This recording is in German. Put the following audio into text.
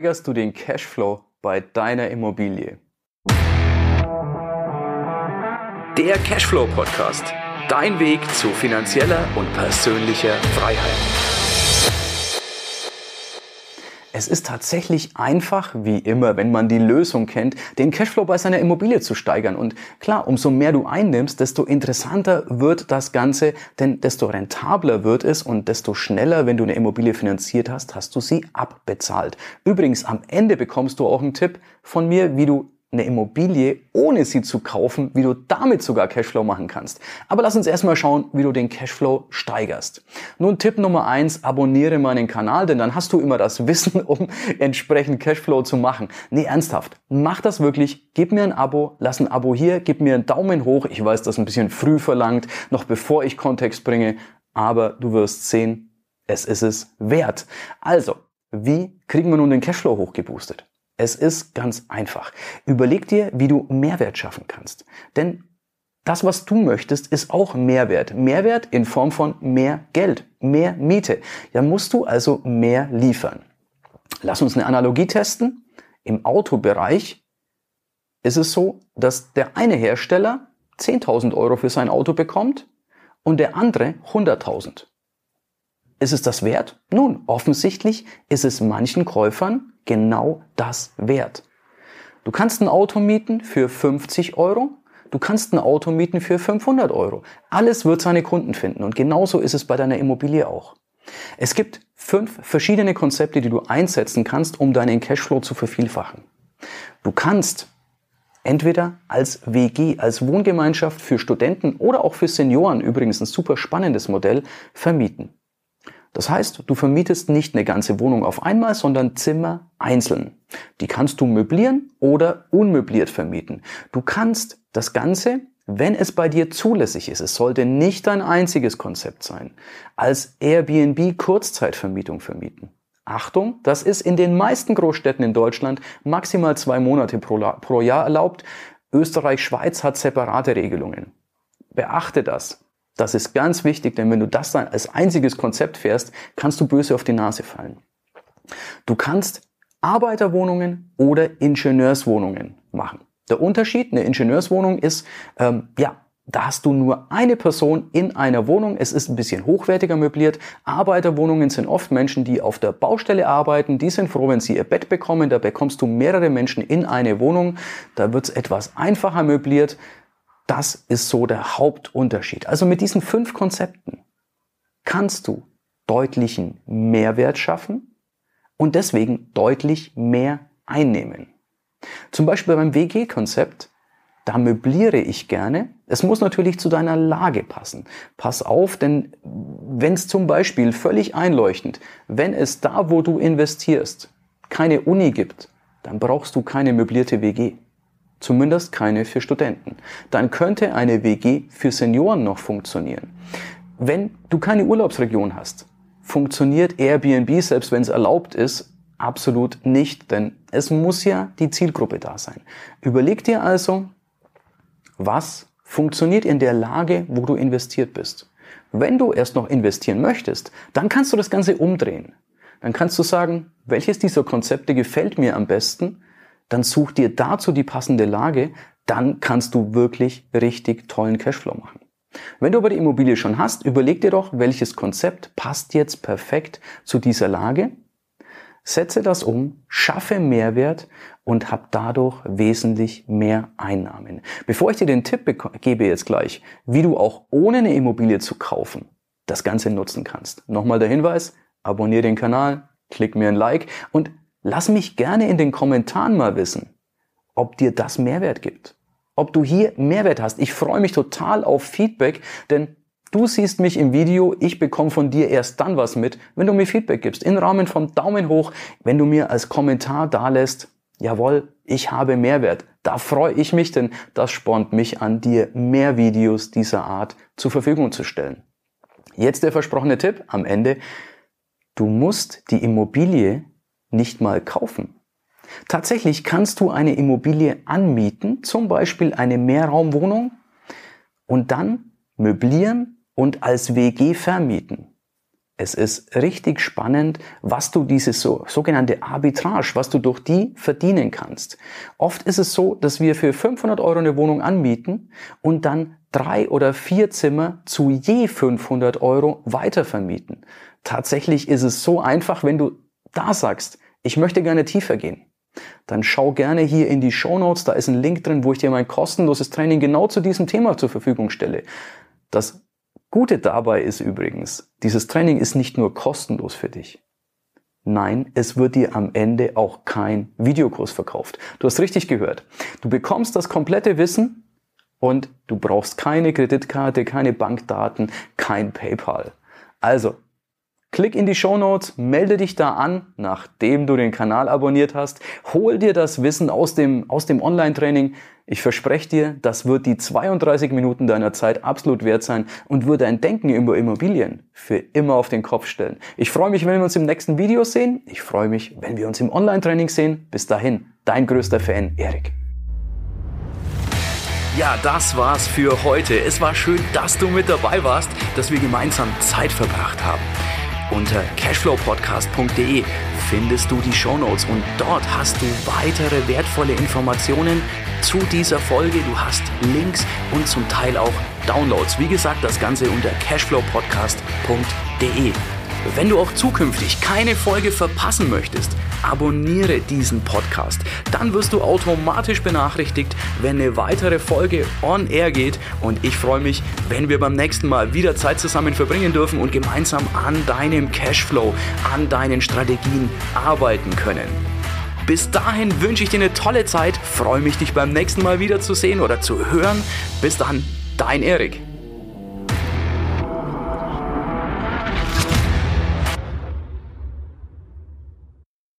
steigerst du den Cashflow bei deiner Immobilie. Der Cashflow Podcast. Dein Weg zu finanzieller und persönlicher Freiheit. Es ist tatsächlich einfach, wie immer, wenn man die Lösung kennt, den Cashflow bei seiner Immobilie zu steigern. Und klar, umso mehr du einnimmst, desto interessanter wird das Ganze, denn desto rentabler wird es und desto schneller, wenn du eine Immobilie finanziert hast, hast du sie abbezahlt. Übrigens, am Ende bekommst du auch einen Tipp von mir, wie du eine Immobilie, ohne sie zu kaufen, wie du damit sogar Cashflow machen kannst. Aber lass uns erstmal schauen, wie du den Cashflow steigerst. Nun Tipp Nummer eins: abonniere meinen Kanal, denn dann hast du immer das Wissen, um entsprechend Cashflow zu machen. Nee, ernsthaft, mach das wirklich, gib mir ein Abo, lass ein Abo hier, gib mir einen Daumen hoch. Ich weiß, das ist ein bisschen früh verlangt, noch bevor ich Kontext bringe, aber du wirst sehen, es ist es wert. Also, wie kriegen wir nun den Cashflow hochgeboostet? Es ist ganz einfach. Überleg dir, wie du Mehrwert schaffen kannst. Denn das, was du möchtest, ist auch Mehrwert. Mehrwert in Form von mehr Geld, mehr Miete. Ja, musst du also mehr liefern. Lass uns eine Analogie testen. Im Autobereich ist es so, dass der eine Hersteller 10.000 Euro für sein Auto bekommt und der andere 100.000. Ist es das wert? Nun, offensichtlich ist es manchen Käufern genau das wert. Du kannst ein Auto mieten für 50 Euro, du kannst ein Auto mieten für 500 Euro. Alles wird seine Kunden finden und genauso ist es bei deiner Immobilie auch. Es gibt fünf verschiedene Konzepte, die du einsetzen kannst, um deinen Cashflow zu vervielfachen. Du kannst entweder als WG, als Wohngemeinschaft für Studenten oder auch für Senioren, übrigens ein super spannendes Modell, vermieten. Das heißt, du vermietest nicht eine ganze Wohnung auf einmal, sondern Zimmer einzeln. Die kannst du möblieren oder unmöbliert vermieten. Du kannst das Ganze, wenn es bei dir zulässig ist, es sollte nicht dein einziges Konzept sein, als Airbnb Kurzzeitvermietung vermieten. Achtung, das ist in den meisten Großstädten in Deutschland maximal zwei Monate pro, Jahr erlaubt. Österreich, Schweiz hat separate Regelungen. Beachte das. Das ist ganz wichtig, denn wenn du das dann als einziges Konzept fährst, kannst du böse auf die Nase fallen. Du kannst Arbeiterwohnungen oder Ingenieurswohnungen machen. Der Unterschied, eine Ingenieurswohnung ist, ähm, ja, da hast du nur eine Person in einer Wohnung. Es ist ein bisschen hochwertiger möbliert. Arbeiterwohnungen sind oft Menschen, die auf der Baustelle arbeiten. Die sind froh, wenn sie ihr Bett bekommen. Da bekommst du mehrere Menschen in eine Wohnung. Da wird es etwas einfacher möbliert. Das ist so der Hauptunterschied. Also mit diesen fünf Konzepten kannst du deutlichen Mehrwert schaffen und deswegen deutlich mehr einnehmen. Zum Beispiel beim WG-Konzept, da möbliere ich gerne. Es muss natürlich zu deiner Lage passen. Pass auf, denn wenn es zum Beispiel völlig einleuchtend, wenn es da, wo du investierst, keine Uni gibt, dann brauchst du keine möblierte WG. Zumindest keine für Studenten. Dann könnte eine WG für Senioren noch funktionieren. Wenn du keine Urlaubsregion hast, funktioniert Airbnb, selbst wenn es erlaubt ist, absolut nicht, denn es muss ja die Zielgruppe da sein. Überleg dir also, was funktioniert in der Lage, wo du investiert bist. Wenn du erst noch investieren möchtest, dann kannst du das Ganze umdrehen. Dann kannst du sagen, welches dieser Konzepte gefällt mir am besten dann such dir dazu die passende Lage, dann kannst du wirklich richtig tollen Cashflow machen. Wenn du aber die Immobilie schon hast, überleg dir doch, welches Konzept passt jetzt perfekt zu dieser Lage. Setze das um, schaffe Mehrwert und hab dadurch wesentlich mehr Einnahmen. Bevor ich dir den Tipp gebe jetzt gleich, wie du auch ohne eine Immobilie zu kaufen das Ganze nutzen kannst. Nochmal der Hinweis, abonniere den Kanal, klick mir ein Like und Lass mich gerne in den Kommentaren mal wissen, ob dir das Mehrwert gibt. Ob du hier Mehrwert hast. Ich freue mich total auf Feedback, denn du siehst mich im Video, ich bekomme von dir erst dann was mit, wenn du mir Feedback gibst. Im Rahmen vom Daumen hoch, wenn du mir als Kommentar dalässt, jawohl, ich habe Mehrwert. Da freue ich mich, denn das spornt mich an, dir mehr Videos dieser Art zur Verfügung zu stellen. Jetzt der versprochene Tipp am Ende. Du musst die Immobilie nicht mal kaufen. Tatsächlich kannst du eine Immobilie anmieten, zum Beispiel eine Mehrraumwohnung, und dann möblieren und als WG vermieten. Es ist richtig spannend, was du diese so, sogenannte Arbitrage, was du durch die verdienen kannst. Oft ist es so, dass wir für 500 Euro eine Wohnung anmieten und dann drei oder vier Zimmer zu je 500 Euro weitervermieten. Tatsächlich ist es so einfach, wenn du da sagst, ich möchte gerne tiefer gehen. Dann schau gerne hier in die Show Notes, da ist ein Link drin, wo ich dir mein kostenloses Training genau zu diesem Thema zur Verfügung stelle. Das Gute dabei ist übrigens, dieses Training ist nicht nur kostenlos für dich. Nein, es wird dir am Ende auch kein Videokurs verkauft. Du hast richtig gehört. Du bekommst das komplette Wissen und du brauchst keine Kreditkarte, keine Bankdaten, kein PayPal. Also, Klick in die Show Notes, melde dich da an, nachdem du den Kanal abonniert hast. Hol dir das Wissen aus dem, aus dem Online-Training. Ich verspreche dir, das wird die 32 Minuten deiner Zeit absolut wert sein und wird dein Denken über Immobilien für immer auf den Kopf stellen. Ich freue mich, wenn wir uns im nächsten Video sehen. Ich freue mich, wenn wir uns im Online-Training sehen. Bis dahin, dein größter Fan, Erik. Ja, das war's für heute. Es war schön, dass du mit dabei warst, dass wir gemeinsam Zeit verbracht haben. Unter cashflowpodcast.de findest du die Shownotes und dort hast du weitere wertvolle Informationen zu dieser Folge. Du hast Links und zum Teil auch Downloads. Wie gesagt, das Ganze unter cashflowpodcast.de. Wenn du auch zukünftig keine Folge verpassen möchtest, abonniere diesen Podcast. Dann wirst du automatisch benachrichtigt, wenn eine weitere Folge on air geht. Und ich freue mich, wenn wir beim nächsten Mal wieder Zeit zusammen verbringen dürfen und gemeinsam an deinem Cashflow, an deinen Strategien arbeiten können. Bis dahin wünsche ich dir eine tolle Zeit, freue mich, dich beim nächsten Mal wieder zu sehen oder zu hören. Bis dann, dein Erik.